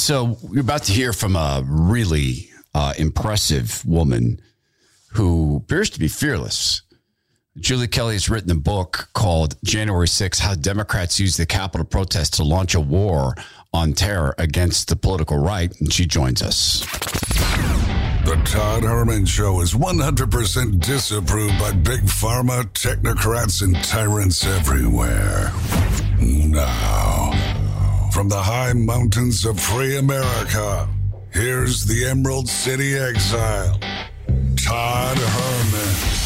So you're about to hear from a really uh, impressive woman who appears to be fearless. Julie Kelly has written a book called January 6 How Democrats Use the Capitol Protest to Launch a War on Terror Against the Political Right. And she joins us. The Todd Herman Show is 100% disapproved by big pharma, technocrats, and tyrants everywhere. Now. From the high mountains of free America, here's the Emerald City Exile, Todd Herman.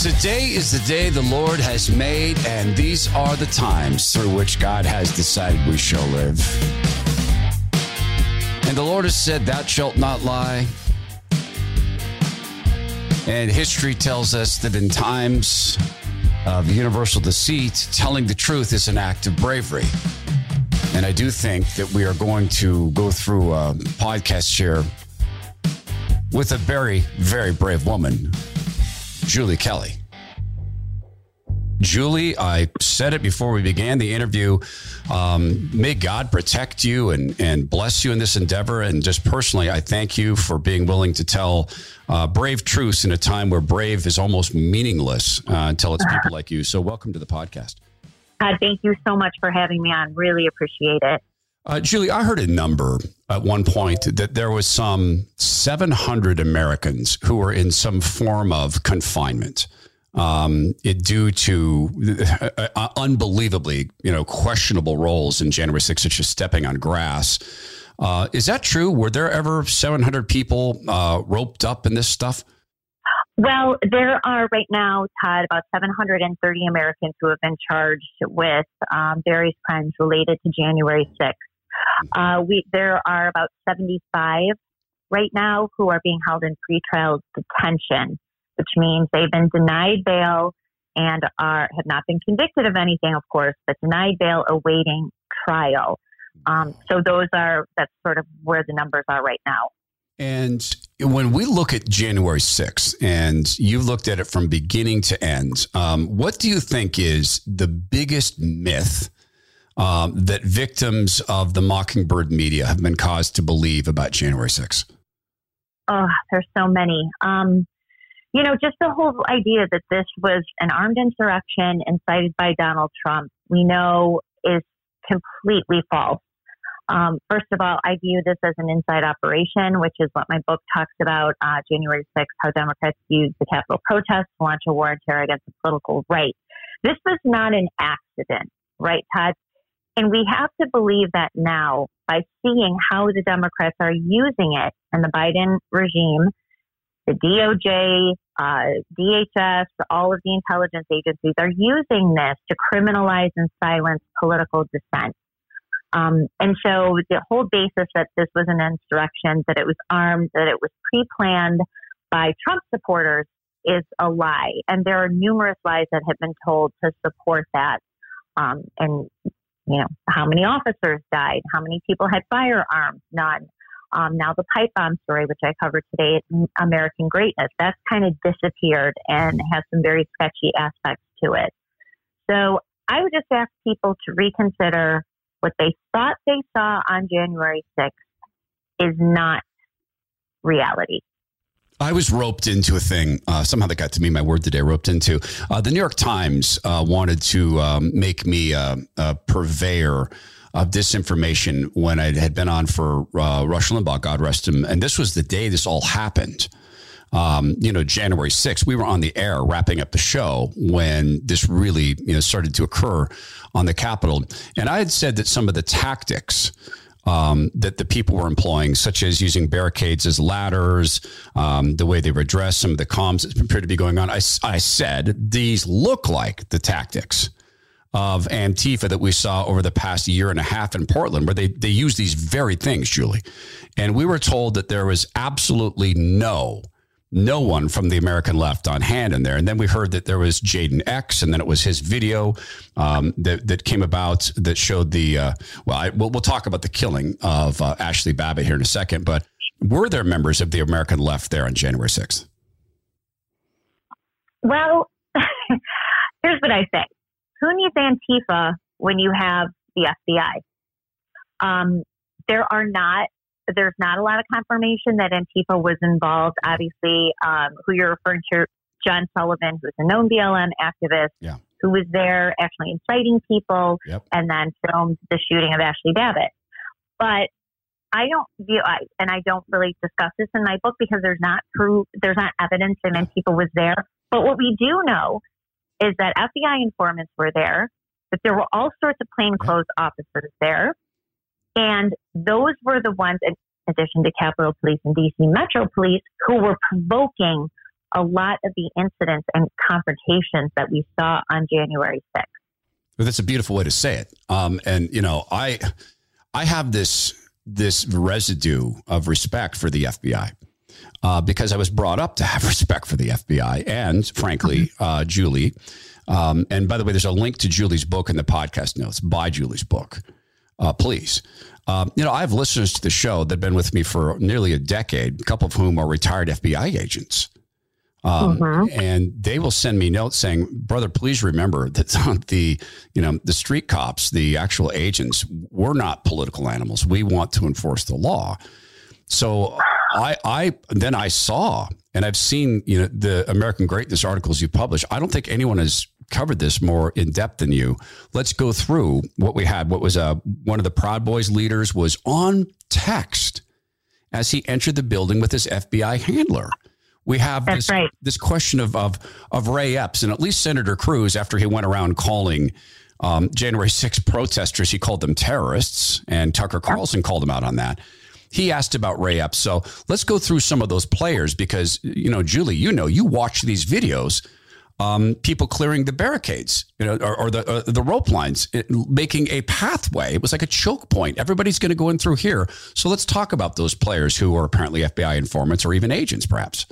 Today is the day the Lord has made, and these are the times through which God has decided we shall live. And the Lord has said, Thou shalt not lie, and history tells us that in times of universal deceit, telling the truth is an act of bravery. And I do think that we are going to go through a podcast here with a very, very brave woman, Julie Kelly. Julie, I said it before we began the interview. Um, may God protect you and, and bless you in this endeavor. And just personally, I thank you for being willing to tell uh, brave truths in a time where brave is almost meaningless uh, until it's people like you. So, welcome to the podcast. Uh, thank you so much for having me on. Really appreciate it. Uh, Julie, I heard a number at one point that there was some 700 Americans who were in some form of confinement um, it due to uh, uh, unbelievably, you know, questionable roles in January 6th, such as stepping on grass. Uh, is that true? Were there ever 700 people uh, roped up in this stuff? Well, there are right now, Todd, about 730 Americans who have been charged with um, various crimes related to January 6th. Uh, we, there are about 75 right now who are being held in pretrial detention which means they've been denied bail and are have not been convicted of anything, of course, but denied bail awaiting trial. Um, so those are that's sort of where the numbers are right now. And when we look at January 6th, and you've looked at it from beginning to end, um, what do you think is the biggest myth um, that victims of the Mockingbird media have been caused to believe about January 6th? Oh, there's so many. Um, you know, just the whole idea that this was an armed insurrection incited by Donald Trump, we know is completely false. Um, first of all, I view this as an inside operation, which is what my book talks about uh, January 6th, how Democrats used the Capitol protest to launch a war on terror against the political right. This was not an accident, right, Todd? And we have to believe that now by seeing how the Democrats are using it and the Biden regime the DOJ, uh, DHS, all of the intelligence agencies are using this to criminalize and silence political dissent. Um, and so the whole basis that this was an insurrection, that it was armed, that it was pre planned by Trump supporters is a lie. And there are numerous lies that have been told to support that. Um, and, you know, how many officers died? How many people had firearms? None. Um, now the bomb story, which I covered today, American Greatness, that's kind of disappeared and has some very sketchy aspects to it. So I would just ask people to reconsider what they thought they saw on January 6th is not reality. I was roped into a thing. Uh, somehow that got to me. My word today, roped into. Uh, the New York Times uh, wanted to um, make me a, a purveyor of disinformation when I had been on for uh, Rush Limbaugh, God rest him. And this was the day this all happened. Um, you know, January 6th, we were on the air wrapping up the show when this really, you know, started to occur on the Capitol. And I had said that some of the tactics um, that the people were employing, such as using barricades as ladders, um, the way they were dressed, some of the comms that appeared to be going on. I, I said these look like the tactics of Antifa that we saw over the past year and a half in Portland, where they, they use these very things, Julie. And we were told that there was absolutely no, no one from the American left on hand in there. And then we heard that there was Jayden X, and then it was his video um, that, that came about that showed the, uh, well, I, we'll, we'll talk about the killing of uh, Ashli Babbitt here in a second, but were there members of the American left there on January 6th? Well, here's what I say: Who needs Antifa when you have the FBI? Um, there are not. There's not a lot of confirmation that Antifa was involved. Obviously, um, who you're referring to, John Sullivan, who's a known BLM activist, yeah. who was there actually inciting people Yep. and then filmed the shooting of Ashli Babbitt. But I don't view, I, and I don't really discuss this in my book because there's not proof, there's not evidence that Antifa was there. But what we do know is that FBI informants were there, that there were all sorts of plainclothes officers there, and those were the ones, in addition to Capitol Police and DC Metro Police, who were provoking a lot of the incidents and confrontations that we saw on January 6th. Well, that's a beautiful way to say it. Um, and you know, I I have this this residue of respect for the FBI uh, because I was brought up to have respect for the FBI and, frankly, uh, Julie. Um, and by the way, there's a link to Julie's book in the podcast notes. Buy Julie's book, uh, please. Um, you know, I have listeners to the show that have been with me for nearly a decade, a couple of whom are retired FBI agents. Um, Mhm. and they will send me notes saying, "Brother, please remember that the you know the street cops, the actual agents, we're not political animals. We want to enforce the law." So I I then I saw and I've seen you know the American Greatness articles you publish. I don't think anyone has covered this more in depth than you. Let's go through what we had. What was uh, one of the Proud Boys leaders was on text as he entered the building with his FBI handler. We have That's this, right. this question of, of of Ray Epps and at least Senator Cruz after he went around calling um, January 6 protesters, he called them terrorists, and Tucker Carlson called him out on that. He asked about Ray Epps. So let's go through some of those players because you know, Julie, you know, you watch these videos. Um, people clearing the barricades, you know, or, or the uh, the rope lines, it, making a pathway. It was like a choke point. Everybody's going to go in through here. So let's talk about those players who are apparently FBI informants or even agents, perhaps.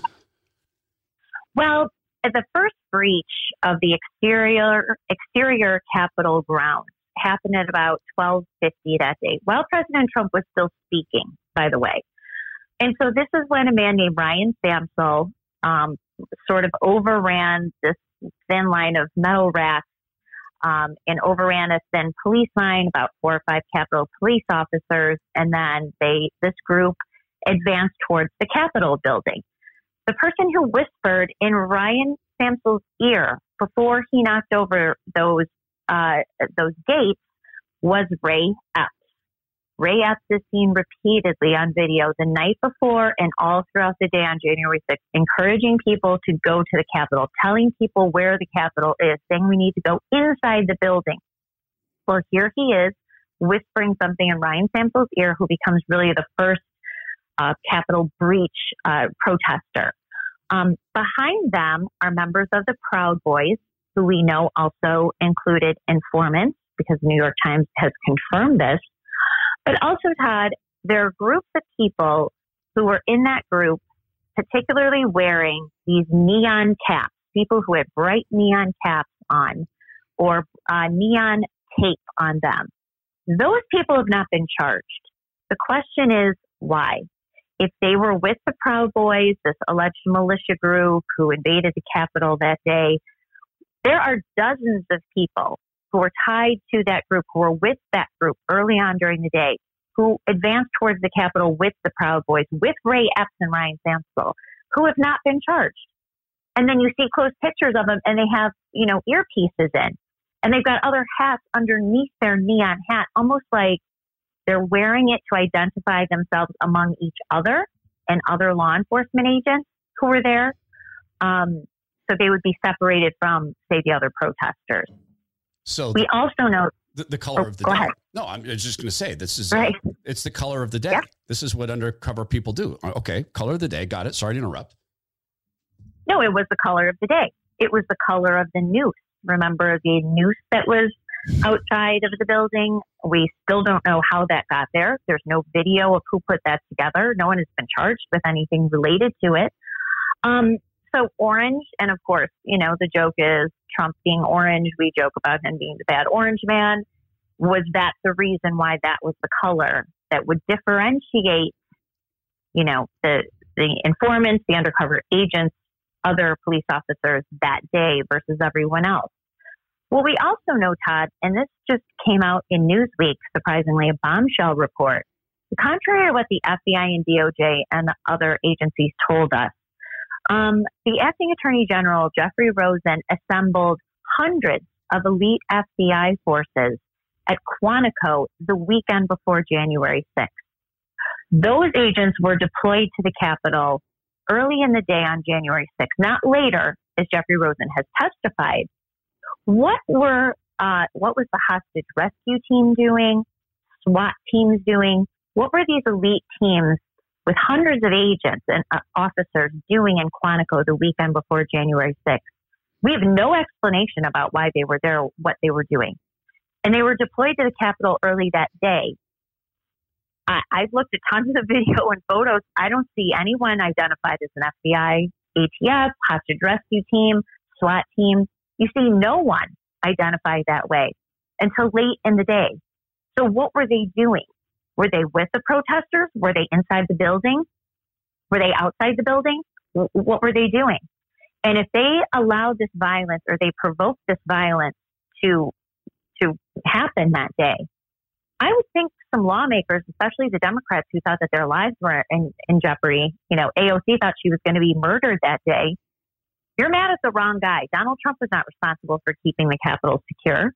Well, the first breach of the exterior exterior Capitol grounds happened at about 12:50 that day, while President Trump was still speaking. By the way, and so this is when a man named Ryan Samsel um, sort of overran this thin line of metal racks um, and overran a thin police line, about four or five Capitol police officers, and then they this group advanced towards the Capitol building the person who whispered in Ryan Samsel's ear before he knocked over those uh, those gates was Ray Epps. Ray Epps is seen repeatedly on video the night before and all throughout the day on January 6th, encouraging people to go to the Capitol, telling people where the Capitol is, saying we need to go inside the building. Well, here he is whispering something in Ryan Samsel's ear, who becomes really the first uh, Capitol breach uh, protester. Um, behind them are members of the Proud Boys, who we know also included informants, because the New York Times has confirmed this. But also, Todd, there are groups of people who were in that group, particularly wearing these neon caps, people who had bright neon caps on or uh, neon tape on them. Those people have not been charged. The question is why? if they were with the Proud Boys, this alleged militia group who invaded the Capitol that day, there are dozens of people who were tied to that group, who were with that group early on during the day, who advanced towards the Capitol with the Proud Boys, with Ray Epps and Ryan Samsel, who have not been charged. And then you see close pictures of them, and they have, you know, earpieces in, and they've got other hats underneath their neon hat, almost like they're wearing it to identify themselves among each other and other law enforcement agents who were there. Um, so they would be separated from, say, the other protesters. So We also know, the, the color Oh, of the go day. ahead. No, I'm just going to say this is Right. uh, it's the color of the day. This is what undercover people do. Uh, Okay, color of the day. Got it. Sorry to interrupt. no, it was the color of the day. It was the color of the noose. Remember the noose that was outside of the building? We still don't know how that got there. There's no video of who put that together. No one has been charged with anything related to it. Um, so orange, and of course, you know, the joke is Trump being orange. We joke about him being the bad orange man. Was that the reason why that was the color that would differentiate, you know, the the informants, the undercover agents, other police officers that day versus everyone else? Well, we also know, Todd, and this just came out in Newsweek, surprisingly, a bombshell report. Contrary to what the FBI and DOJ and the other agencies told us, um, the acting attorney general, Jeffrey Rosen, assembled hundreds of elite FBI forces at Quantico the weekend before January 6th. Those agents were deployed to the Capitol early in the day on January 6th, not later, as Jeffrey Rosen has testified. What were uh, what was the hostage rescue team doing? SWAT teams doing? What were these elite teams with hundreds of agents and uh, officers doing in Quantico the weekend before January 6th? We have no explanation about why they were there, what they were doing. And they were deployed to the Capitol early that day. I, I've looked at tons of video and photos. I don't see anyone identified as an FBI, ATF, hostage rescue team, SWAT team. You see no one identified that way until late in the day. So what were they doing? Were they with the protesters? Were they inside the building? Were they outside the building? What were they doing? And if they allowed this violence or they provoked this violence to to happen that day, I would think some lawmakers, especially the Democrats who thought that their lives were in, in jeopardy, you know, AOC thought she was going to be murdered that day. You're mad at the wrong guy. Donald Trump was not responsible for keeping the Capitol secure.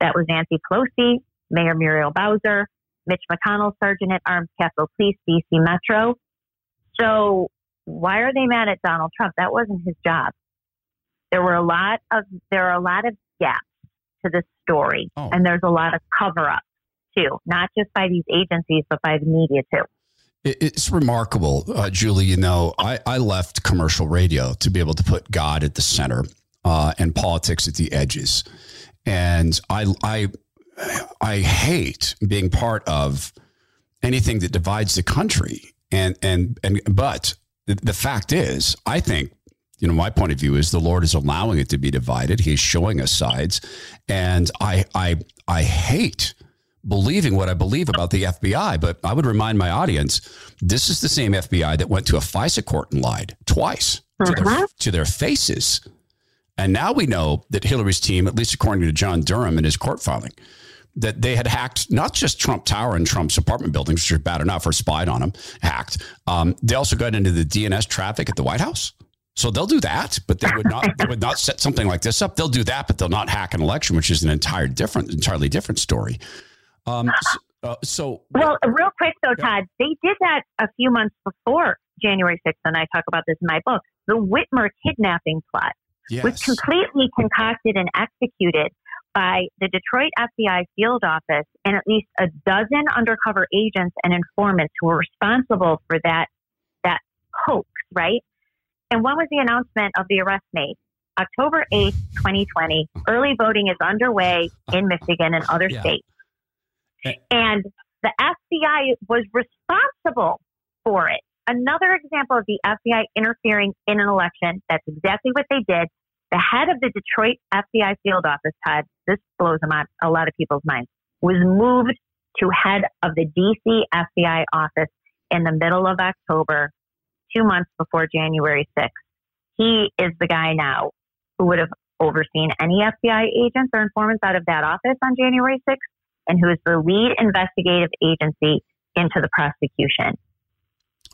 That was Nancy Pelosi, Mayor Muriel Bowser, Mitch McConnell, Sergeant at Arms, Capitol Police, DC Metro. So why are they mad at Donald Trump? That wasn't his job. There were a lot of there are a lot of gaps to this story, oh. and there's a lot of cover up too, not just by these agencies, but by the media too. It's remarkable, uh, Julie. You know, I, I left commercial radio to be able to put God at the center uh, and politics at the edges, and I I I hate being part of anything that divides the country. And and and but the, the fact is, I think you know my point of view is the lord is allowing it to be divided he's showing us sides and i i i hate believing what i believe about the fbi but i would remind my audience this is the same fbi that went to a fisa court and lied twice to, their, uh-huh. to their faces and now we know that hillary's team at least according to john durham in his court filing that they had hacked not just Trump Tower and Trump's apartment buildings, which are bad enough, or spied on them, hacked. Um, they also got into the DNS traffic at the White House. So they'll do that, but they would not they would not set something like this up. They'll do that, but they'll not hack an election, which is an entire different, entirely different story. Um, so, uh, so, well, real quick though, Todd, they did that a few months before January 6th, and I talk about this in my book. The Whitmer kidnapping plot yes. was completely concocted and executed by the Detroit FBI field office and at least a dozen undercover agents and informants who were responsible for that that hoax, right? And when was the announcement of the arrest made? October 8th, 2020. Early voting is underway in Michigan and other yeah. states. Eh. And the FBI was responsible for it. Another example of the FBI interfering in an election. That's exactly what they did. The head of the Detroit FBI field office, Todd, this blows a lot of people's minds, was moved to head of the DC FBI office in the middle of October, two months before January 6th. He is the guy now who would have overseen any FBI agents or informants out of that office on January 6th and who is the lead investigative agency into the prosecution.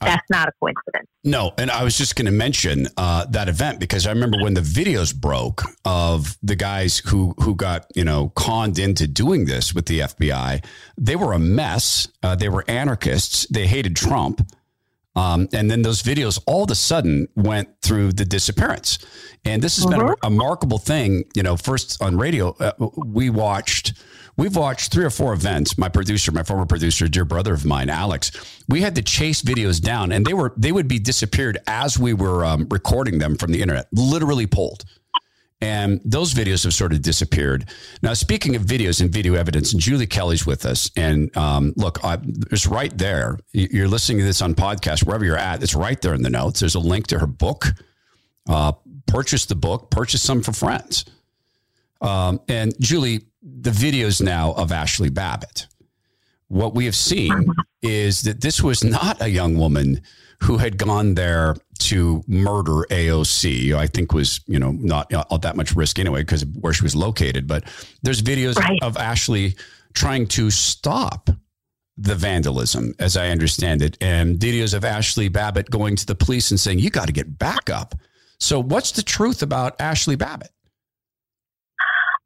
That's not a coincidence. No, and I was just going to mention uh, that event because I remember when the videos broke of the guys who who got you know conned into doing this with the FBI. They were a mess. Uh, they were anarchists. They hated Trump. Um, and then those videos all of a sudden went through the disappearance. And this has been a, a uh-huh. remarkable thing. You know, first on radio, uh, we watched We've watched three or four events. My producer, my former producer, dear brother of mine, Alex, we had to chase videos down, and they were they would be disappeared as we were um, recording them from the internet, literally pulled. And those videos have sort of disappeared. Now, speaking of videos and video evidence, and Julie Kelly's with us. And um, look, I, it's right there. You're listening to this on podcast, wherever you're at. It's right there in the notes. There's a link to her book. Uh, purchase the book. Purchase some for friends. Um, and Julie, the videos now of Ashli Babbitt. What we have seen is that this was not a young woman who had gone there to murder AOC. I think was you know not all that much risk anyway because of where she was located. But there's videos right. of Ashli trying to stop the vandalism, as I understand it, and videos of Ashli Babbitt going to the police and saying, "You got to get back up." So, what's the truth about Ashli Babbitt?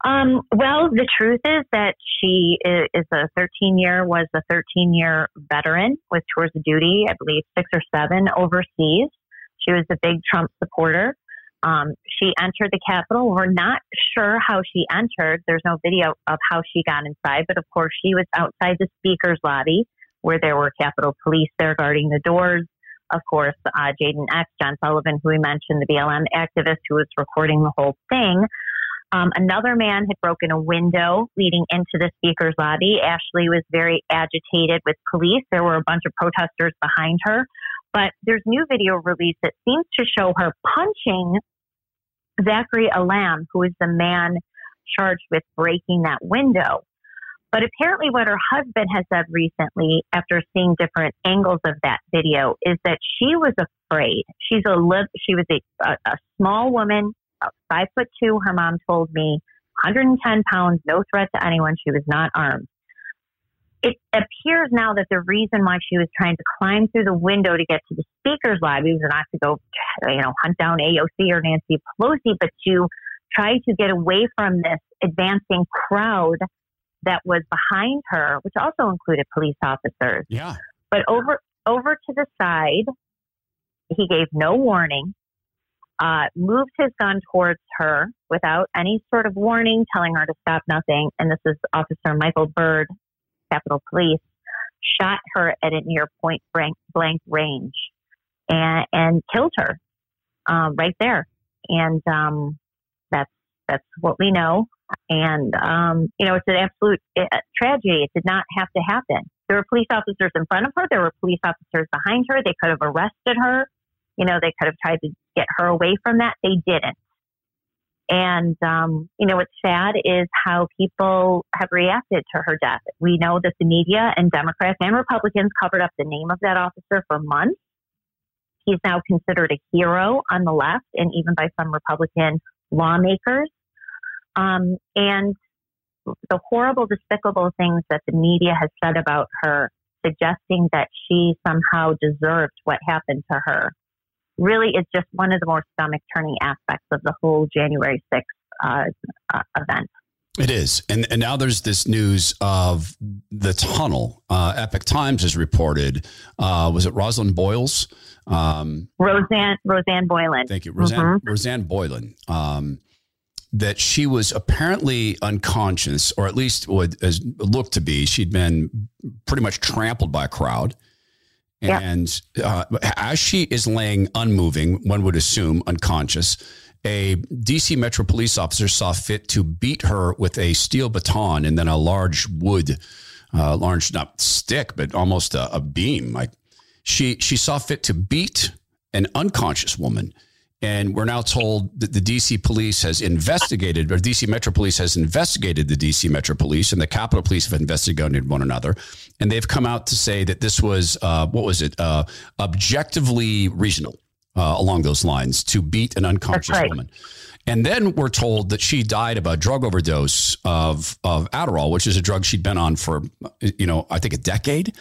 Um, well, the truth is that she is a 13 year, was a 13 year veteran with tours of duty, I believe six or seven overseas. She was a big Trump supporter. Um, she entered the Capitol. We're not sure how she entered. There's no video of how she got inside, but of course, she was outside the speaker's lobby where there were Capitol police there guarding the doors. Of course, uh, Jayden X, John Sullivan, who we mentioned, the BLM activist who was recording the whole thing. Um, another man had broken a window leading into the speaker's lobby. Ashli was very agitated with police. There were a bunch of protesters behind her. But there's new video released that seems to show her punching Zachary Alam, who is the man charged with breaking that window. But apparently, what her husband has said recently, after seeing different angles of that video, is that she was afraid. She's a she was a, a, a small woman about five foot two. Her mom told me 110 pounds, no threat to anyone. She was not armed. It appears now that the reason why she was trying to climb through the window to get to the speaker's lobby was not to go, you know, hunt down AOC or Nancy Pelosi, but to try to get away from this advancing crowd that was behind her, which also included police officers. Yeah. But over over to the side, he gave no warning uh, moved his gun towards her without any sort of warning, telling her to stop nothing. And this is Officer Michael Byrd, Capitol Police, shot her at a near point blank, blank range and, and killed her uh, right there. And um, that's that's what we know. And um, you know, it's an absolute uh, tragedy. It did not have to happen. There were police officers in front of her. There were police officers behind her. They could have arrested her. You know, they could have tried to get her away from that. They didn't. And, um, you know, what's sad is how people have reacted to her death. We know that the media and Democrats and Republicans covered up the name of that officer for months. He's now considered a hero on the left and even by some Republican lawmakers. Um, and the horrible, despicable things that the media has said about her, suggesting that she somehow deserved what happened to her really is just one of the more stomach turning aspects of the whole January 6th uh, uh, event. It is. And, and now there's this news of the tunnel. Uh, Epoch Times has reported, uh, was it Rosalind Boyles? Um, Rosanne, Rosanne Boyland. Thank you. Rosanne, mm-hmm. Rosanne Boyland. Um, that she was apparently unconscious, or at least would as looked to be. She'd been pretty much trampled by a crowd. And uh, as she is laying unmoving, one would assume unconscious, a DC Metro police officer saw fit to beat her with a steel baton and then a large wood, uh, large not stick, but almost a, a beam. Like she she saw fit to beat an unconscious woman and we're now told that the DC police has investigated, or DC Metro Police has investigated the DC Metro Police, and the Capitol Police have investigated one another. And they've come out to say that this was, uh, what was it, uh, objectively reasonable uh, along those lines to beat an unconscious right. woman. And then we're told that she died of a drug overdose of, of Adderall, which is a drug she'd been on for, you know, I think a decade.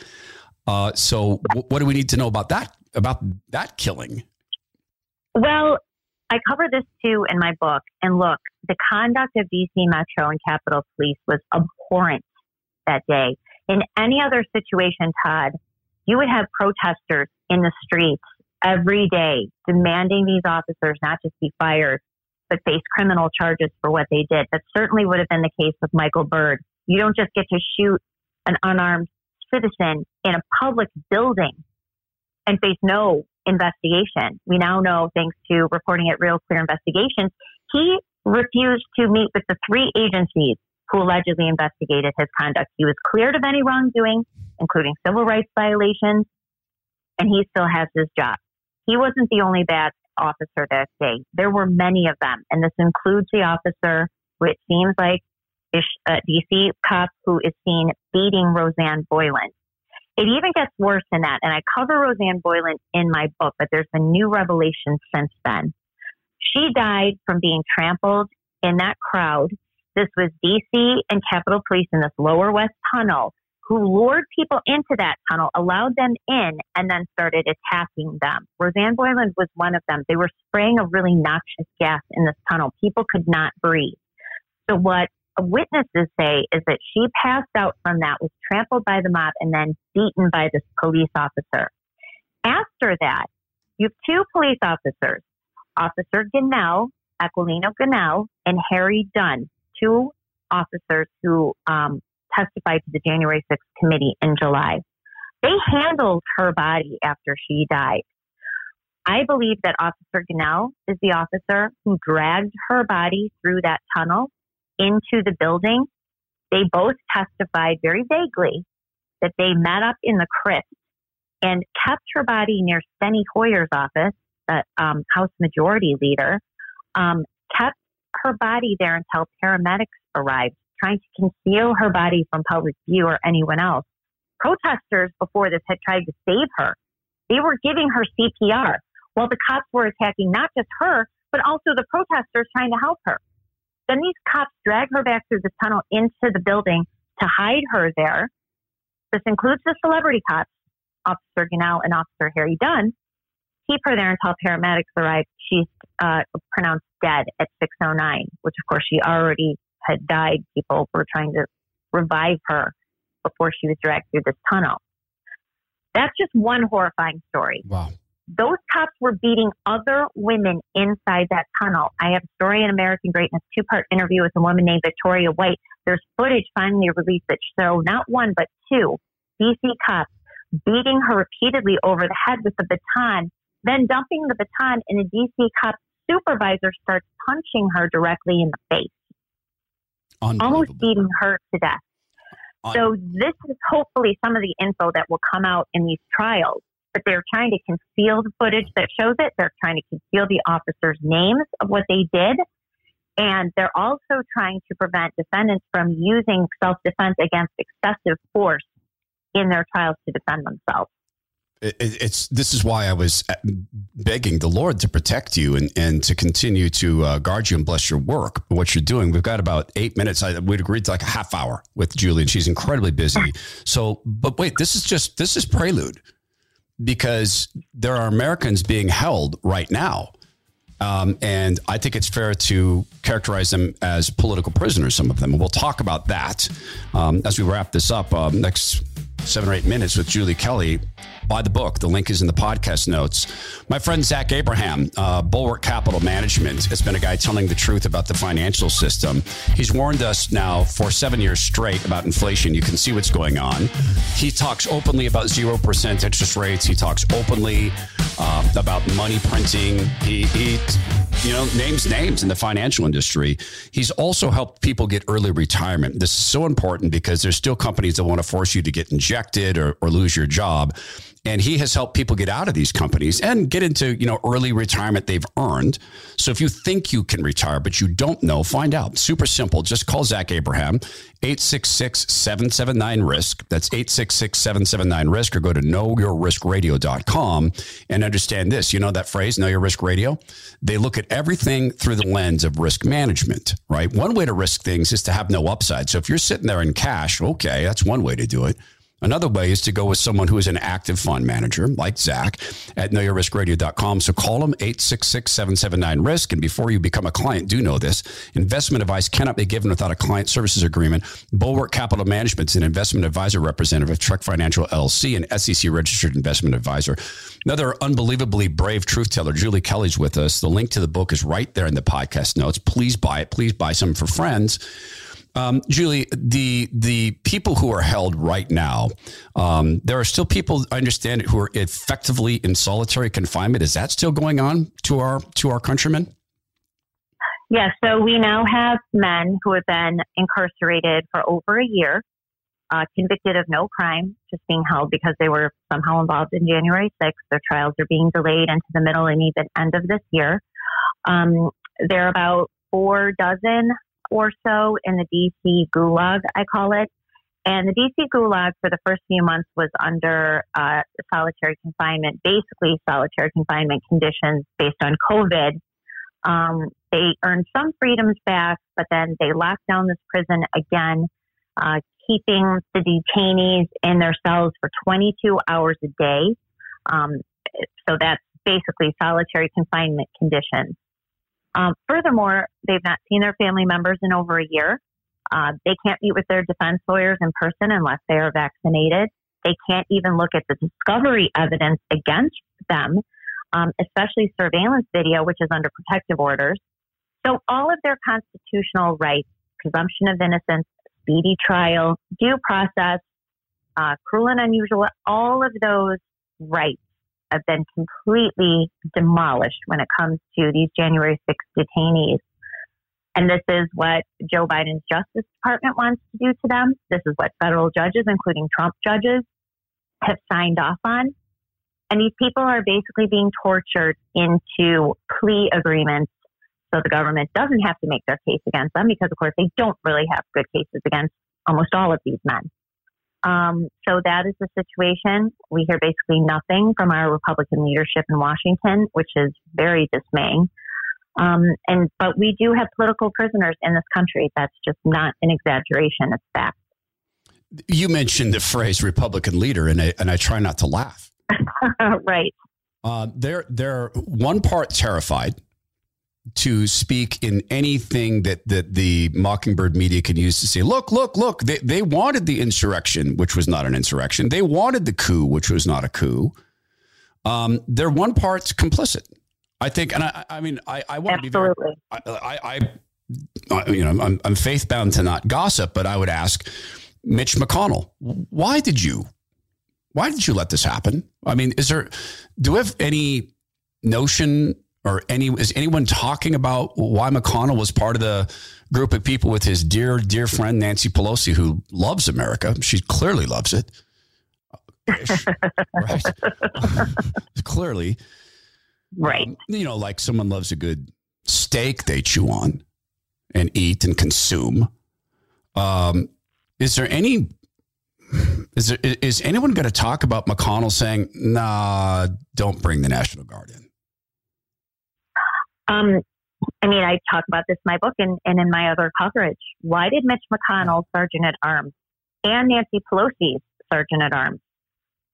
Uh, so, what do we need to know about that? About that killing? Well, I cover this too in my book. And look, the conduct of DC Metro and Capitol Police was abhorrent that day. In any other situation, Todd, you would have protesters in the streets every day demanding these officers not just be fired, but face criminal charges for what they did. That certainly would have been the case with Michael Byrd. You don't just get to shoot an unarmed citizen in a public building and face no investigation. We now know, thanks to reporting at Real Clear Investigations, he refused to meet with the three agencies who allegedly investigated his conduct. He was cleared of any wrongdoing, including civil rights violations, and he still has his job. He wasn't the only bad officer that day. There were many of them, and this includes the officer who it seems like a uh, DC cop who is seen beating Rosanne Boyland. It even gets worse than that. And I cover Rosanne Boyland in my book, but there's been new revelations since then. She died from being trampled in that crowd. This was DC and Capitol Police in this lower west tunnel who lured people into that tunnel, allowed them in, and then started attacking them. Rosanne Boyland was one of them. They were spraying a really noxious gas in this tunnel. People could not breathe. So what witnesses say is that she passed out from that, was trampled by the mob, and then beaten by this police officer. After that, you have two police officers, Officer Gonell, Aquilino Gonell, and Harry Dunn, two officers who um, testified to the January 6th committee in July. They handled her body after she died. I believe that Officer Gonell is the officer who dragged her body through that tunnel into the building. They both testified very vaguely that they met up in the crypt and kept her body near Steny Hoyer's office, the um, House Majority Leader, um, kept her body there until paramedics arrived trying to conceal her body from public view or anyone else. Protesters before this had tried to save her. They were giving her CPR while the cops were attacking not just her, but also the protesters trying to help her. Then these cops drag her back through the tunnel into the building to hide her there. This includes the celebrity cops, Officer Gonell and Officer Harry Dunn. Keep her there until paramedics arrive. She's uh, pronounced dead at 6:09, which of course she already had died, people were trying to revive her before she was dragged through this tunnel. That's just one horrifying story. Wow. Those cops were beating other women inside that tunnel. I have a story in American Greatness, two part interview with a woman named Victoria White. There's footage finally released that show not one, but two DC cops beating her repeatedly over the head with a baton, then dumping the baton, and a DC cop supervisor starts punching her directly in the face almost beating her to death. So this is hopefully some of the info that will come out in these trials. But they're trying to conceal the footage that shows it. They're trying to conceal the officers' names of what they did. And they're also trying to prevent defendants from using self defense against excessive force in their trials to defend themselves it's this is why I was uh, begging the Lord to protect you and, and to continue to uh, guard you and bless your work, what you're doing. We've got about eight minutes. I, we'd agreed to like a half hour with Julie, and she's incredibly busy. So, but wait, this is just this is prelude because there are Americans being held right now. Um, and I think it's fair to characterize them as political prisoners, some of them. We'll talk about that um, as we wrap this up um, next seven or eight minutes with Julie Kelly. Buy the book. The link is in the podcast notes. My friend Zach Abraham, uh, Bulwark Capital Management, has been a guy telling the truth about the financial system. He's warned us now for seven years straight about inflation. You can see what's going on. He talks openly about 0% interest rates. He talks openly uh, about money printing. He, he you know, names names in the financial industry. He's also helped people get early retirement. This is so important because there's still companies that want to force you to get injected or, or lose your job and he has helped people get out of these companies and get into you know early retirement they've earned. So if you think you can retire but you don't know find out. Super simple. Just call zach abraham 866-779-risk that's 866-779-risk or go to knowyourriskradio.com and understand this. You know that phrase know your risk radio? They look at everything through the lens of risk management right? One way to risk things is to have no upside. So if you're sitting there in cash okay that's one way to do it Another way is to go with someone who is an active fund manager, like Zach at knowyourriskradio.com. So call them 866 779 risk. And before you become a client, do know this investment advice cannot be given without a client services agreement. Bulwark Capital Management is an investment advisor representative of Trek Financial LLC, an SEC registered investment advisor. Another unbelievably brave truth teller, Julie Kelly's with us. The link to the book is right there in the podcast notes. Please buy it. Please buy some for friends. Um, Julie, the the people who are held right now, um, there are still people I understand who are effectively in solitary confinement. Is that still going on to our to our countrymen? Yes. So we now have men who have been incarcerated for over a year, uh, convicted of no crime, just being held because they were somehow involved in January 6th. Their trials are being delayed into the middle and even end of this year. Um, there are about four dozen or so in the DC gulag, I call it. And the DC Gulag for the first few months was under uh, solitary confinement, basically solitary confinement conditions based on COVID. Um, they earned some freedoms back, but then they locked down this prison again, uh, keeping the detainees in their cells for 22 hours a day. Um, so that's basically solitary confinement conditions. Um, furthermore, they've not seen their family members in over a year. Uh, they can't meet with their defense lawyers in person unless they are vaccinated. They can't even look at the discovery evidence against them, um, especially surveillance video, which is under protective orders. So all of their constitutional rights, presumption of innocence, speedy trial, due process, uh, cruel and unusual, all of those rights have been completely demolished when it comes to these January 6th detainees. And this is what Joe Biden's Justice Department wants to do to them. This is what federal judges, including Trump judges, have signed off on. And these people are basically being tortured into plea agreements so the government doesn't have to make their case against them because, of course, they don't really have good cases against almost all of these men. Um, so that is the situation. We hear basically nothing from our Republican leadership in Washington, which is very dismaying. Um, and but we do have political prisoners in this country. That's just not an exaggeration; it's fact. You mentioned the phrase "Republican leader," and I, and I try not to laugh. right. Uh, they're they're one part terrified to speak in anything that, that the Mockingbird media can use to say, look, look, look, they, they wanted the insurrection, which was not an insurrection. They wanted the coup, which was not a coup. Um, they're one part complicit. I think, and I, I mean, I, I want to be very, I, I, I, you know, I'm, I'm faith bound to not gossip, but I would ask Mitch McConnell, why did you, why did you let this happen? I mean, is there, do we have any notion or any is anyone talking about why McConnell was part of the group of people with his dear dear friend Nancy Pelosi who loves America. She clearly loves it. right. clearly. Right. Um, you know, like someone loves a good steak they chew on and eat and consume. Um, is there any is there is anyone going to talk about McConnell saying, "Nah, don't bring the National Guard in"? Um, I mean, I talk about this in my book and, and in my other coverage. Why did Mitch McConnell, Sergeant at Arms, and Nancy Pelosi's Sergeant at Arms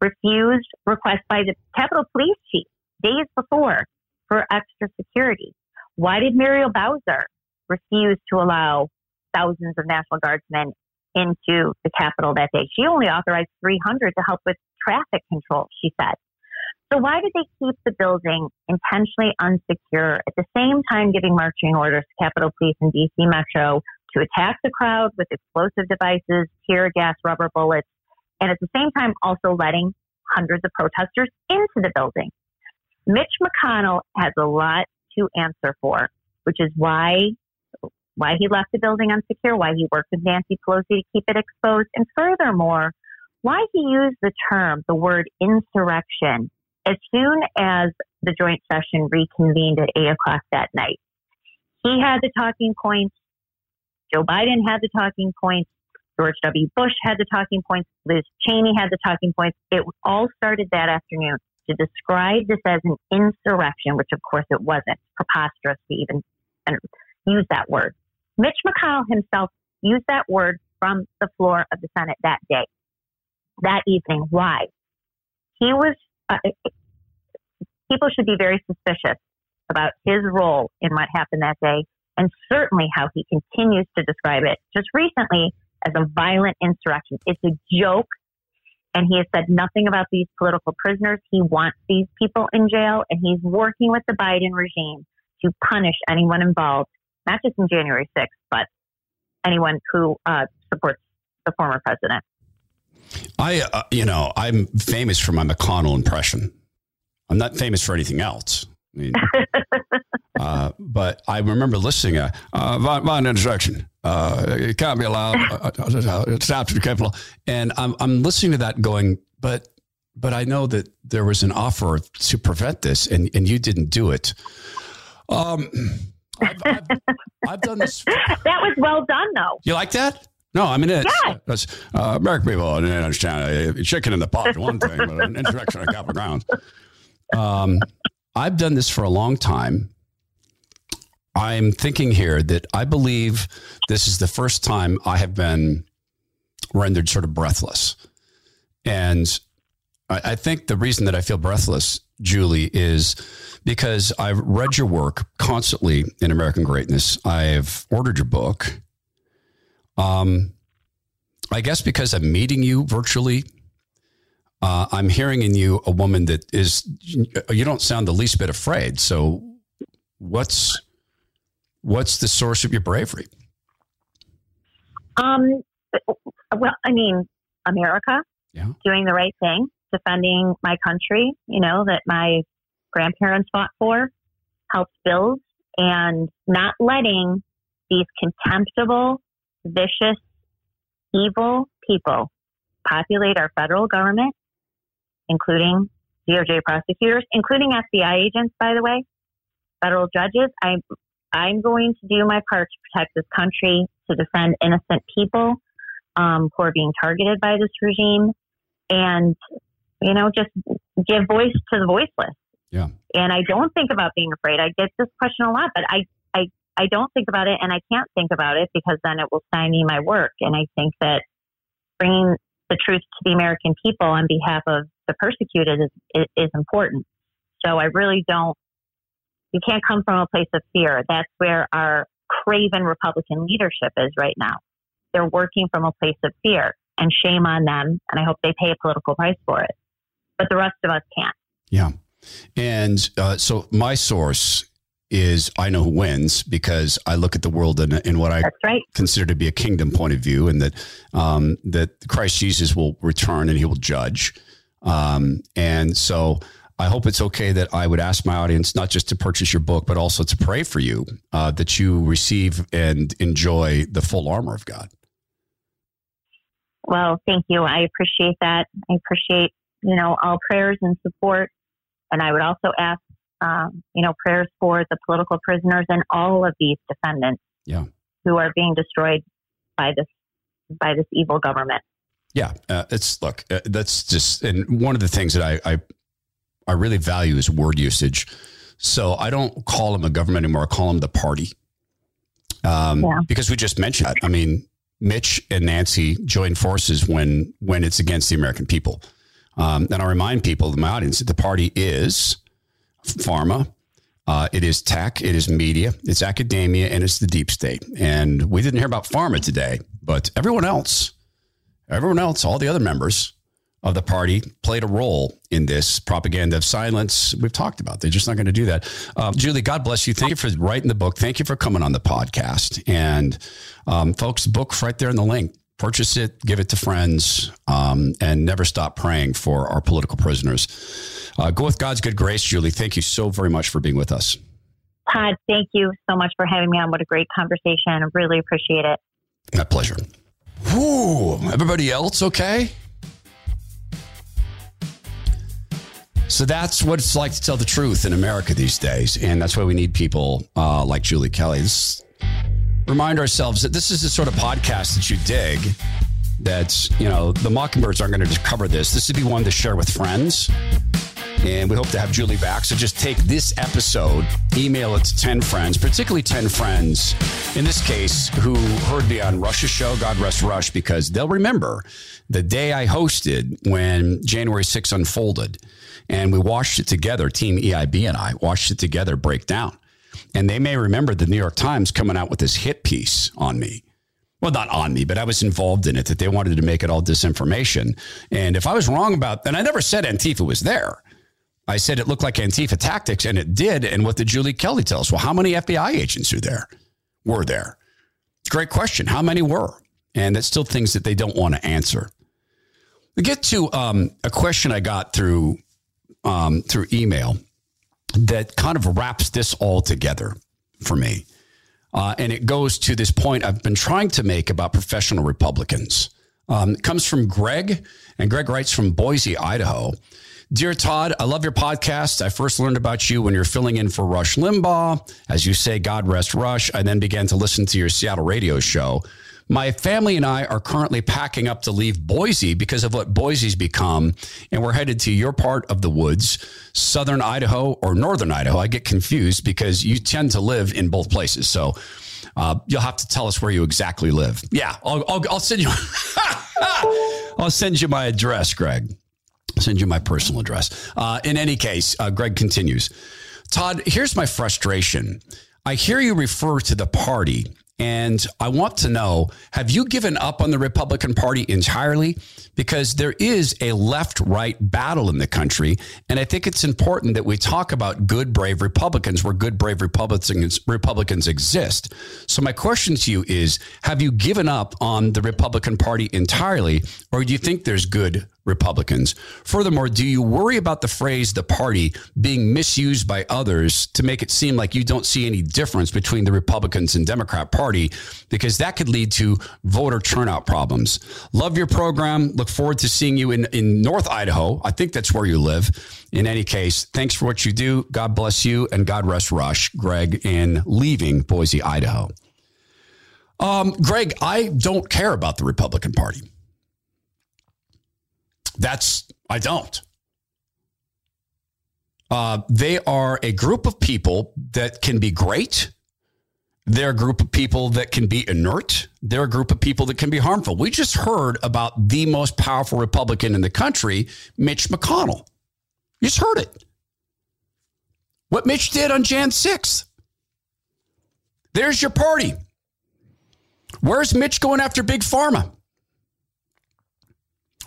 refuse requests by the Capitol Police Chief days before for extra security? Why did Muriel Bowser refuse to allow thousands of National Guardsmen into the Capitol that day? She only authorized 300 to help with traffic control, she said. So why did they keep the building intentionally unsecure at the same time giving marching orders to Capitol Police and DC Metro to attack the crowd with explosive devices, tear gas, rubber bullets, and at the same time also letting hundreds of protesters into the building? Mitch McConnell has a lot to answer for, which is why why he left the building unsecure, why he worked with Nancy Pelosi to keep it exposed, and furthermore, why he used the term, the word insurrection as soon as the joint session reconvened at 8 o'clock that night, he had the talking points. Joe Biden had the talking points. George W. Bush had the talking points. Liz Cheney had the talking points. It all started that afternoon to describe this as an insurrection, which of course it wasn't. Preposterous to even use that word. Mitch McConnell himself used that word from the floor of the Senate that day, that evening. Why? He was uh, people should be very suspicious about his role in what happened that day and certainly how he continues to describe it just recently as a violent insurrection. It's a joke. And he has said nothing about these political prisoners. He wants these people in jail, and he's working with the Biden regime to punish anyone involved, not just in January 6th, but anyone who uh, supports the former president. I, uh, you know, I'm famous for my McConnell impression. I'm not famous for anything else. I mean, uh, but I remember listening to uh, violent insurrection. Uh, it can't be allowed. Uh, uh, it's out to the Capitol. And I'm, I'm listening to that going, but but I know that there was an offer to prevent this, and, and you didn't do it. Um, I've, I've, I've done this. that was well done, though. You like that? No, I mean, it's, Yeah. that's, uh, American people didn't understand. Uh, chicken in the pot is one thing, but an insurrection on Capitol grounds. Um, I've done this for a long time. I'm thinking here that I believe this is the first time I have been rendered sort of breathless. And I, I think the reason that I feel breathless, Julie, is because I've read your work constantly in American Greatness. I've ordered your book. Um, I guess because I'm meeting you virtually, uh, I'm hearing in you a woman that is, you don't sound the least bit afraid. So, what's what's the source of your bravery? Um, well, I mean, America Yeah. doing the right thing, defending my country, you know, that my grandparents fought for, helped build, and not letting these contemptible, vicious, evil people populate our federal government, including DOJ prosecutors, including FBI agents, by the way, federal judges. I'm I'm going to do my part to protect this country, to defend innocent people um, who are being targeted by this regime, and you know, just give voice to the voiceless. Yeah. And I don't think about being afraid. I get this question a lot, but I, I, don't think about it, and I can't think about it because then it will stymie my work. And I think that bringing the truth to the American people on behalf of the persecuted is, is, is important. So I really don't. You can't come from a place of fear. That's where our craven Republican leadership is right now. They're working from a place of fear, and shame on them. And I hope they pay a political price for it. But the rest of us can't. Yeah. And uh, so my source is I know who wins because I look at the world in, in what I right. consider to be a kingdom point of view, and that um, that Christ Jesus will return and He will judge. Um, and so I hope it's okay that I would ask my audience not just to purchase your book, but also to pray for you uh, that you receive and enjoy the full armor of God. Well, thank you. I appreciate that. I appreciate, you know, all prayers and support. And I would also ask, um, you know, prayers for the political prisoners and all of these defendants Yeah. who are being destroyed by this by this evil government. Yeah, uh, it's look. Uh, that's just and one of the things that I, I I really value is word usage. So I don't call them a government anymore. I call them the party, um, Yeah. because we just mentioned that. I mean, Mitch and Nancy join forces when when it's against the American people. Um, and I remind people in my audience that the party is pharma. Uh, it is tech, it is media, it's academia, and it's the deep state. And we didn't hear about pharma today, but everyone else, everyone else, all the other members of the party played a role in this propaganda of silence. We've talked about. They're just not going to do that. Uh, Julie, God bless you. Thank you for writing the book. Thank you for coming on the podcast. And um, folks, the book's right there in the link. Purchase it, give it to friends, um, and never stop praying for our political prisoners. Uh, go with God's good grace, Julie. Thank you so very much for being with us. Todd, thank you so much for having me on. What a great conversation. I really appreciate it. My pleasure. Whew, everybody else okay? So that's what it's like to tell the truth in America these days. And that's why we need people uh, like Julie Kelly. This, remind ourselves that this is the sort of podcast that you dig. That's, you know, the Mockingbirds aren't going to cover this. This would be one to share with friends. And we hope to have Julie back. So just take this episode, email it to 10 friends, particularly 10 friends, in this case, who heard me on Rush's show, God Rest Rush, because they'll remember the day I hosted when January 6th unfolded. And we watched it together, Team EIB and I watched it together break down. And they may remember the New York Times coming out with this hit piece on me well, not on me, but I was involved in it, that they wanted to make it all disinformation. And if I was wrong about, and I never said Antifa was there. I said it looked like Antifa tactics, and it did. And what did Julie Kelly tell us? Well, how many FBI agents are there? Were there? It's a great question. How many were? And that's still things that they don't want to answer. We get to um, a question I got through um, through email that kind of wraps this all together for me. Uh, and it goes to this point I've been trying to make about professional Republicans. Um, it comes from Greg, and Greg writes from Boise, Idaho. Dear Todd, I love your podcast. I first learned about you when you're filling in for Rush Limbaugh. As you say, God rest Rush. I then began to listen to your Seattle radio show. My family and I are currently packing up to leave Boise because of what Boise's become. And we're headed to your part of the woods, southern Idaho or northern Idaho. I get confused because you tend to live in both places. So uh, you'll have to tell us where you exactly live. Yeah, I'll, I'll, I'll send you. I'll send you my address, Greg. I'll send you my personal address. Uh, in any case, uh, Greg continues. Todd, here's my frustration. I hear you refer to the party and I want to know have you given up on the Republican Party entirely? Because there is a left right battle in the country. And I think it's important that we talk about good, brave Republicans where good, brave Republicans, Republicans exist. So, my question to you is have you given up on the Republican Party entirely, or do you think there's good, Republicans. Furthermore, do you worry about the phrase the party being misused by others to make it seem like you don't see any difference between the Republicans and Democrat Party? Because that could lead to voter turnout problems. Love your program. Look forward to seeing you in, in North Idaho. I think that's where you live. In any case, thanks for what you do. God bless you and God rest Rush, Greg, in leaving Boise, Idaho. Um, Greg, I don't care about the Republican Party. That's, I don't. Uh, they are a group of people that can be great. They're a group of people that can be inert. They're a group of people that can be harmful. We just heard about the most powerful Republican in the country, Mitch McConnell. You just heard it. What Mitch did on Jan 6th. There's your party. Where's Mitch going after Big Pharma?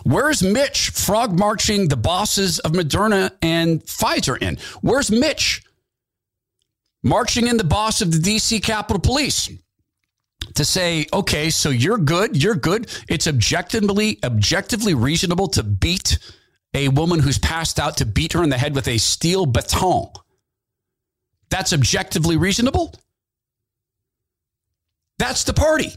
Where's Mitch frog marching the bosses of Moderna and Pfizer in? Where's Mitch marching in the boss of the DC Capitol Police to say, okay, so you're good, you're good. It's objectively objectively reasonable to beat a woman who's passed out to beat her in the head with a steel baton. That's objectively reasonable. That's the party.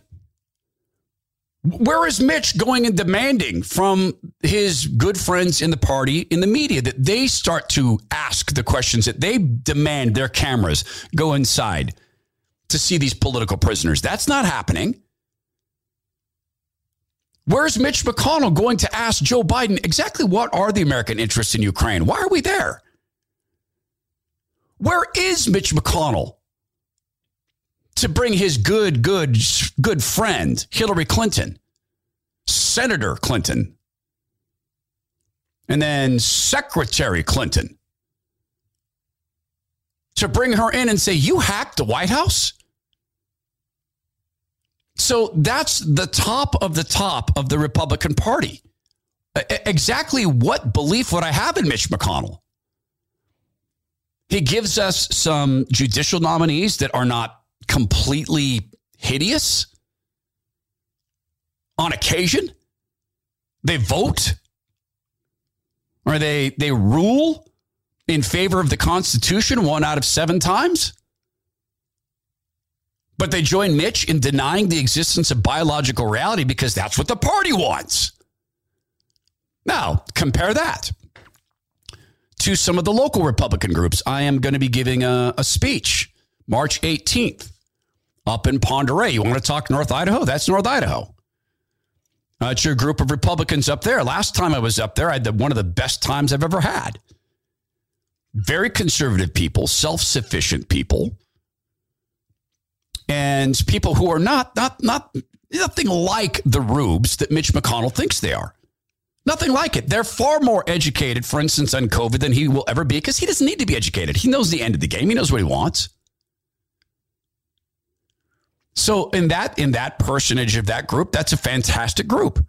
Where is Mitch going and demanding from his good friends in the party, in the media, that they start to ask the questions that they demand their cameras go inside to see these political prisoners? That's not happening. Where's Mitch McConnell going to ask Joe Biden exactly what are the American interests in Ukraine? Why are we there? Where is Mitch McConnell to bring his good, good, good friend, Hillary Clinton, Senator Clinton, and then Secretary Clinton, to bring her in and say, You hacked the White House? So that's the top of the top of the Republican Party. Exactly what belief would I have in Mitch McConnell? He gives us some judicial nominees that are not completely hideous on occasion. They vote or they they rule in favor of the Constitution one out of seven times. But they join Mitch in denying the existence of biological reality because that's what the party wants. Now, compare that to some of the local Republican groups. I am going to be giving a, a speech March 18th up in Oreille. You want to talk North Idaho? That's North Idaho. Uh, it's your group of Republicans up there. Last time I was up there, I had the, one of the best times I've ever had. Very conservative people, self sufficient people, and people who are not not not nothing like the rubes that Mitch McConnell thinks they are. Nothing like it. They're far more educated, for instance, on COVID than he will ever be because he doesn't need to be educated. He knows the end of the game. He knows what he wants. So in that in that personage of that group, that's a fantastic group.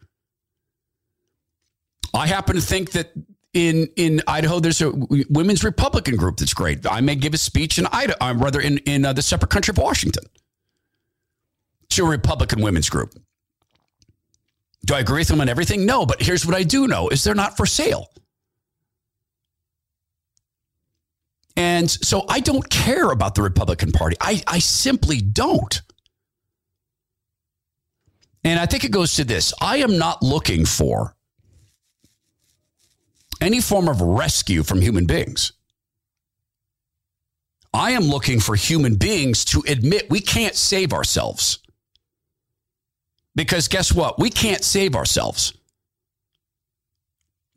I happen to think that in in Idaho, there's a women's Republican group that's great. I may give a speech in Idaho, uh, rather in in uh, the separate country of Washington to a Republican women's group. Do I agree with them on everything? No, but here's what I do know: is they're not for sale. And so I don't care about the Republican Party. I, I simply don't. And I think it goes to this I am not looking for any form of rescue from human beings. I am looking for human beings to admit we can't save ourselves. Because guess what? We can't save ourselves.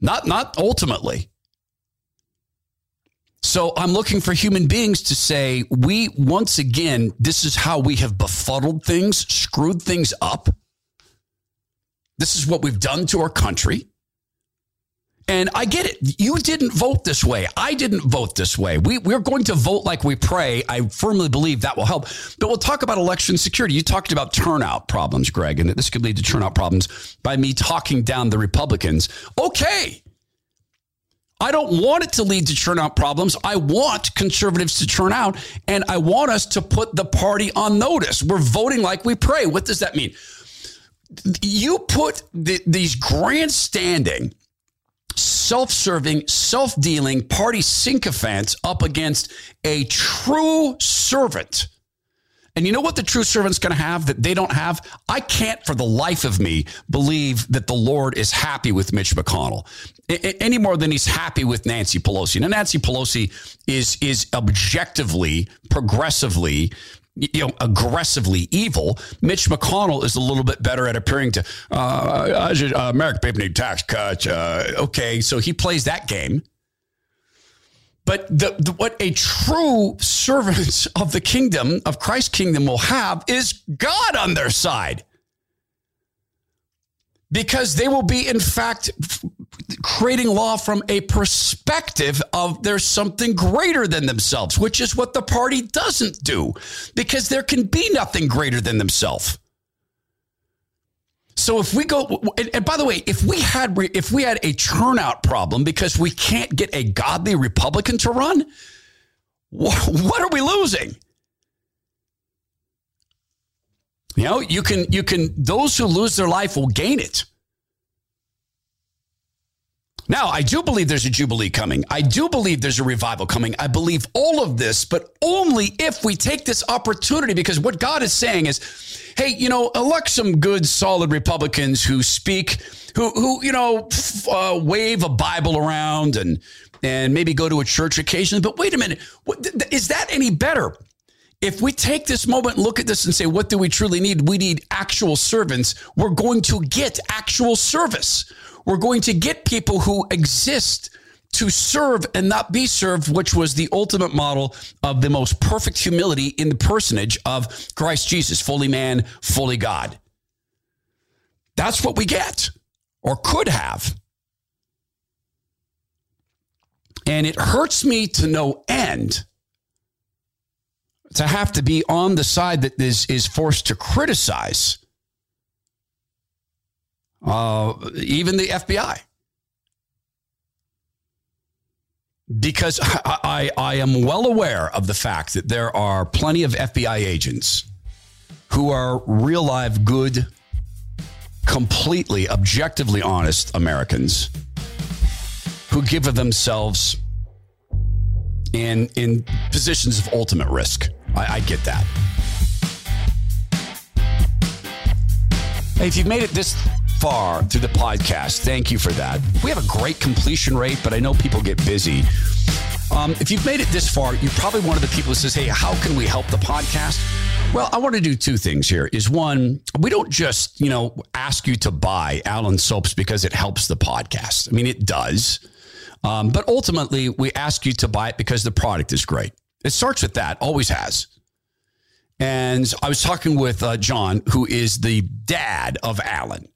Not not ultimately. So I'm looking for human beings to say, we once again, this is how we have befuddled things, screwed things up. This is what we've done to our country. And I get it. You didn't vote this way. I didn't vote this way. We, we're going to vote like we pray. I firmly believe that will help. But we'll talk about election security. You talked about turnout problems, Greg, and that this could lead to turnout problems by me talking down the Republicans. Okay. I don't want it to lead to turnout problems. I want conservatives to turn out, and I want us to put the party on notice. We're voting like we pray. What does that mean? You put the, these grandstanding, self serving, self dealing party sycophants up against a true servant. And you know what the true servant's going to have that they don't have? I can't for the life of me believe that the Lord is happy with Mitch McConnell any more than he's happy with Nancy Pelosi. Now, Nancy Pelosi is is objectively, progressively you know, aggressively evil. Mitch McConnell is a little bit better at appearing to, uh, uh, American people need tax cuts. Uh, okay, so he plays that game. But the, the, what a true servant of the kingdom, of Christ's kingdom, will have is God on their side. Because they will be, in fact, creating law from a perspective of there's something greater than themselves, which is what the party doesn't do, because there can be nothing greater than themselves. So if we go, and, by the way, if we had if we had a turnout problem because we can't get a godly Republican to run, what are we losing? You know, you can you can those who lose their life will gain it. Now, I do believe there's a jubilee coming. I do believe there's a revival coming. I believe all of this, but only if we take this opportunity because what God is saying is, hey, you know, elect some good, solid Republicans who speak, who, who you know, uh, wave a Bible around and and maybe go to a church occasionally. But wait a minute, is that any better? If we take this moment look at this and say, what do we truly need? We need actual servants. We're going to get actual service. We're going to get people who exist to serve and not be served, which was the ultimate model of the most perfect humility in the personage of Christ Jesus, fully man, fully God. That's what we get or could have. And it hurts me to no end to have to be on the side that is, is forced to criticize uh, even the FBI. Because I, I, I am well aware of the fact that there are plenty of FBI agents who are real live, good, completely objectively honest Americans who give of themselves in in positions of ultimate risk. I, I get that. Hey, if you've made it this far through the podcast. Thank you for that. We have a great completion rate, but I know people get busy. Um, if you've made it this far, you're probably one of the people who says, Hey, how can we help the podcast? Well, I want to do two things here. Is one, we don't just, you know, ask you to buy Alan Soaps because it helps the podcast. I mean, it does. Um, but ultimately, we ask you to buy it because the product is great. It starts with that, always has. And I was talking with uh, John, who is the dad of Alan.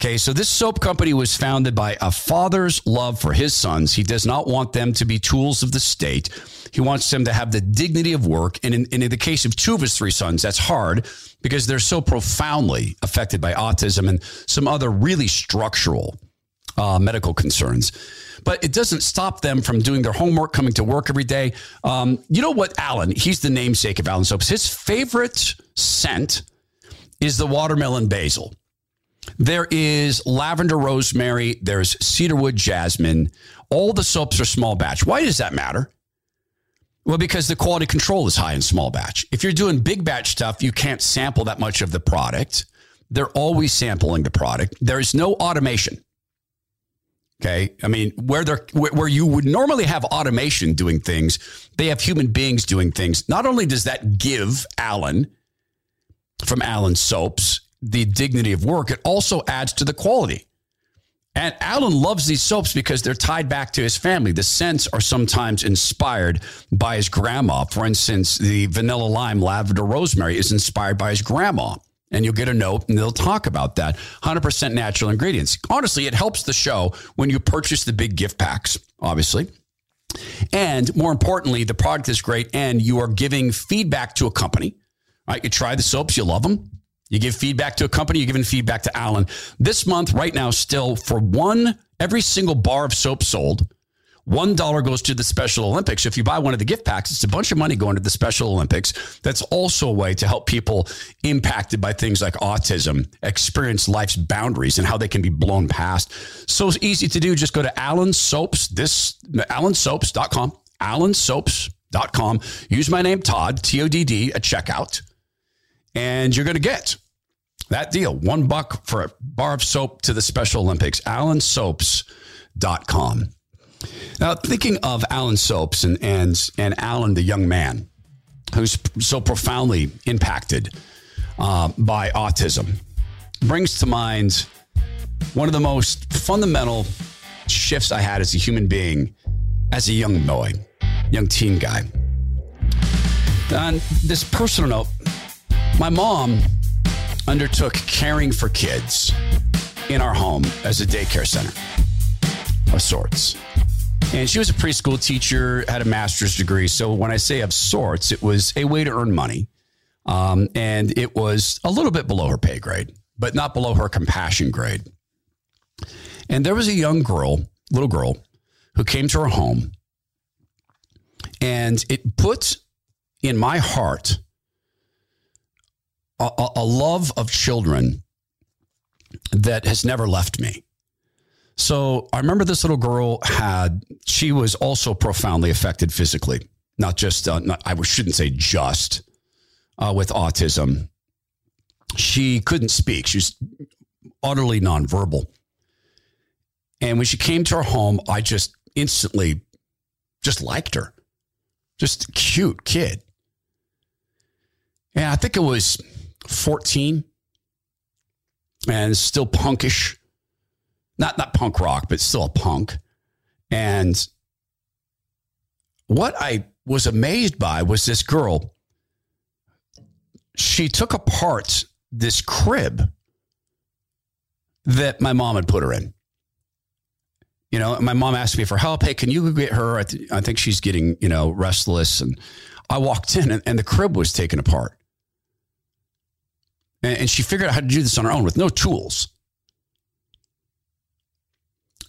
Okay, so this soap company was founded by a father's love for his sons. He does not want them to be tools of the state. He wants them to have the dignity of work. And in, in the case of two of his three sons, that's hard because they're so profoundly affected by autism and some other really structural uh, medical concerns. But it doesn't stop them from doing their homework, coming to work every day. Um, you know what, Alan? He's the namesake of Alan Soaps. His favorite scent is the watermelon basil. There is lavender rosemary, there's cedarwood jasmine. All the soaps are small batch. Why does that matter? Well, because the quality control is high in small batch. If you're doing big batch stuff, you can't sample that much of the product. They're always sampling the product. There is no automation. Okay. I mean, where there where you would normally have automation doing things, they have human beings doing things. Not only does that give Alan from Alan Soaps the dignity of work, it also adds to the quality. And Alan loves these soaps because they're tied back to his family. The scents are sometimes inspired by his grandma. For instance, the vanilla lime lavender rosemary is inspired by his grandma. And you'll get a note and they'll talk about that. 100% natural ingredients. Honestly, it helps the show when you purchase the big gift packs, obviously. And more importantly, the product is great and you are giving feedback to a company. Right? You try the soaps, you love them. You give feedback to a company, you're giving feedback to Alan. This month, right now, still for one, every single bar of soap sold, one dollar goes to the Special Olympics. If you buy one of the gift packs, it's a bunch of money going to the Special Olympics. That's also a way to help people impacted by things like autism experience life's boundaries and how they can be blown past. So it's easy to do. Just go to Alan Soaps, this alansoaps.com, alansoaps.com. Use my name, Todd, T O D D, at checkout and you're going to get that deal. One buck for a bar of soap to the Special Olympics. AlanSoaps.com. Now, thinking of Alan Soaps and, and, and Alan, the young man who's so profoundly impacted uh, by autism, brings to mind one of the most fundamental shifts I had as a human being, as a young boy, young teen guy. On this personal note, my mom undertook caring for kids in our home as a daycare center of sorts. And she was a preschool teacher, had a master's degree. So when I say of sorts, it was a way to earn money. Um, and it was a little bit below her pay grade, but not below her compassion grade. And there was a young girl, little girl, who came to her home. And it put in my heart a, a love of children that has never left me. So I remember this little girl had, she was also profoundly affected physically, not just, uh, not, I shouldn't say just, uh, with autism. She couldn't speak. She was utterly nonverbal. And when she came to our home, I just instantly just liked her. Just cute kid. And I think it was 14 and still punkish. Not not punk rock, but still a punk. And what I was amazed by was this girl. She took apart this crib that my mom had put her in. You know, my mom asked me for help. Hey, can you get her? I, th- I think she's getting, you know, restless. And I walked in and, and the crib was taken apart. And she figured out how to do this on her own with no tools.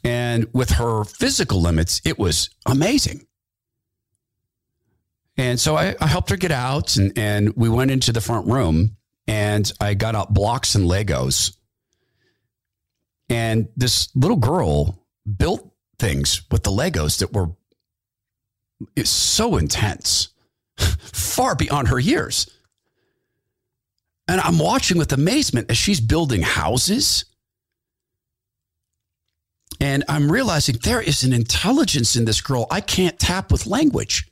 And with her physical limits, it was amazing. And so I, I, helped her get out and, and we went into the front room and I got out blocks and Legos. And this little girl built things with the Legos that were so intense, far beyond her years. And I'm watching with amazement as she's building houses. And I'm realizing there is an intelligence in this girl I can't tap with language.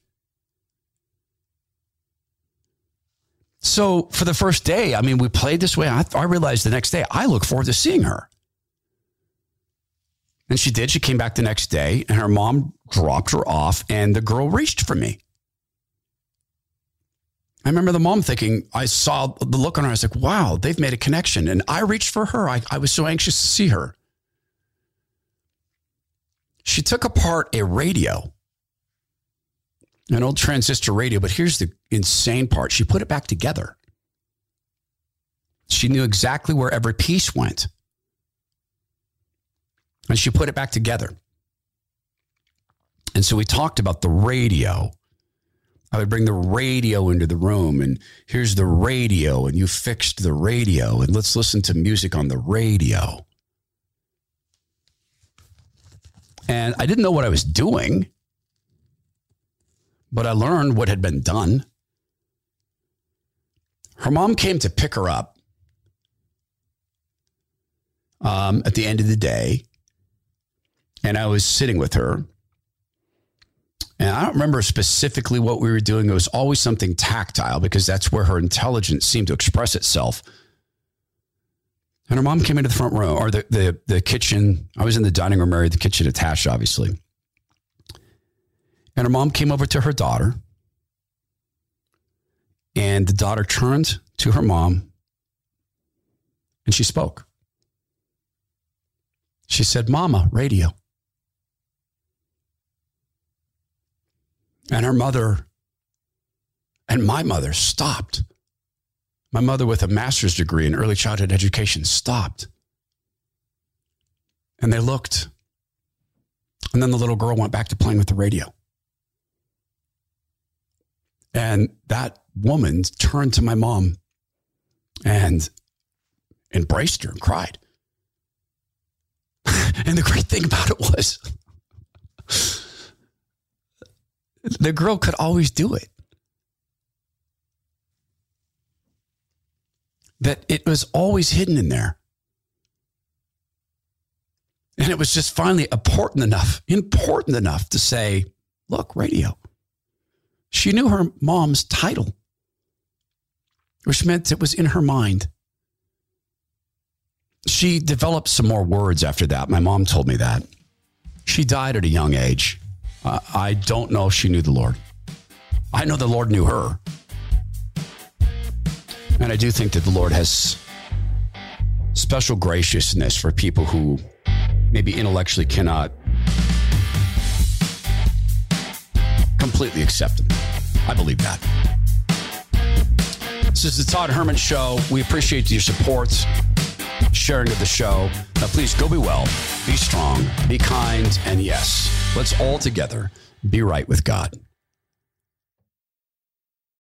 So for the first day, I mean, we played this way. I, I realized the next day, I look forward to seeing her. And she did. She came back the next day, and her mom dropped her off, and the girl reached for me. I remember the mom thinking, I saw the look on her. I was like, wow, they've made a connection. And I reached for her. I, I was so anxious to see her. She took apart a radio, an old transistor radio. But here's the insane part she put it back together. She knew exactly where every piece went. And she put it back together. And so we talked about the radio I would bring the radio into the room and here's the radio and you fixed the radio and let's listen to music on the radio. And I didn't know what I was doing, but I learned what had been done. Her mom came to pick her up um, at the end of the day, and I was sitting with her. And I don't remember specifically what we were doing. It was always something tactile because that's where her intelligence seemed to express itself. And her mom came into the front room or the, the, the kitchen. I was in the dining room area, the kitchen attached, obviously. And her mom came over to her daughter. And the daughter turned to her mom and she spoke. She said, Mama, radio. And her mother and my mother stopped. My mother, with a master's degree in early childhood education, stopped. And they looked. And then the little girl went back to playing with the radio. And that woman turned to my mom and embraced her and cried. and the great thing about it was the girl could always do it. That it was always hidden in there. And it was just finally important enough, important enough to say, look, radio. She knew her mom's title, which meant it was in her mind. She developed some more words after that. My mom told me that. She died at a young age. Uh, I don't know if she knew the Lord. I know the Lord knew her. And I do think that the Lord has special graciousness for people who maybe intellectually cannot completely accept Him. I believe that. This is the Todd Herman Show. We appreciate your support, sharing of the show. Now, please go be well, be strong, be kind, and yes, let's all together be right with God.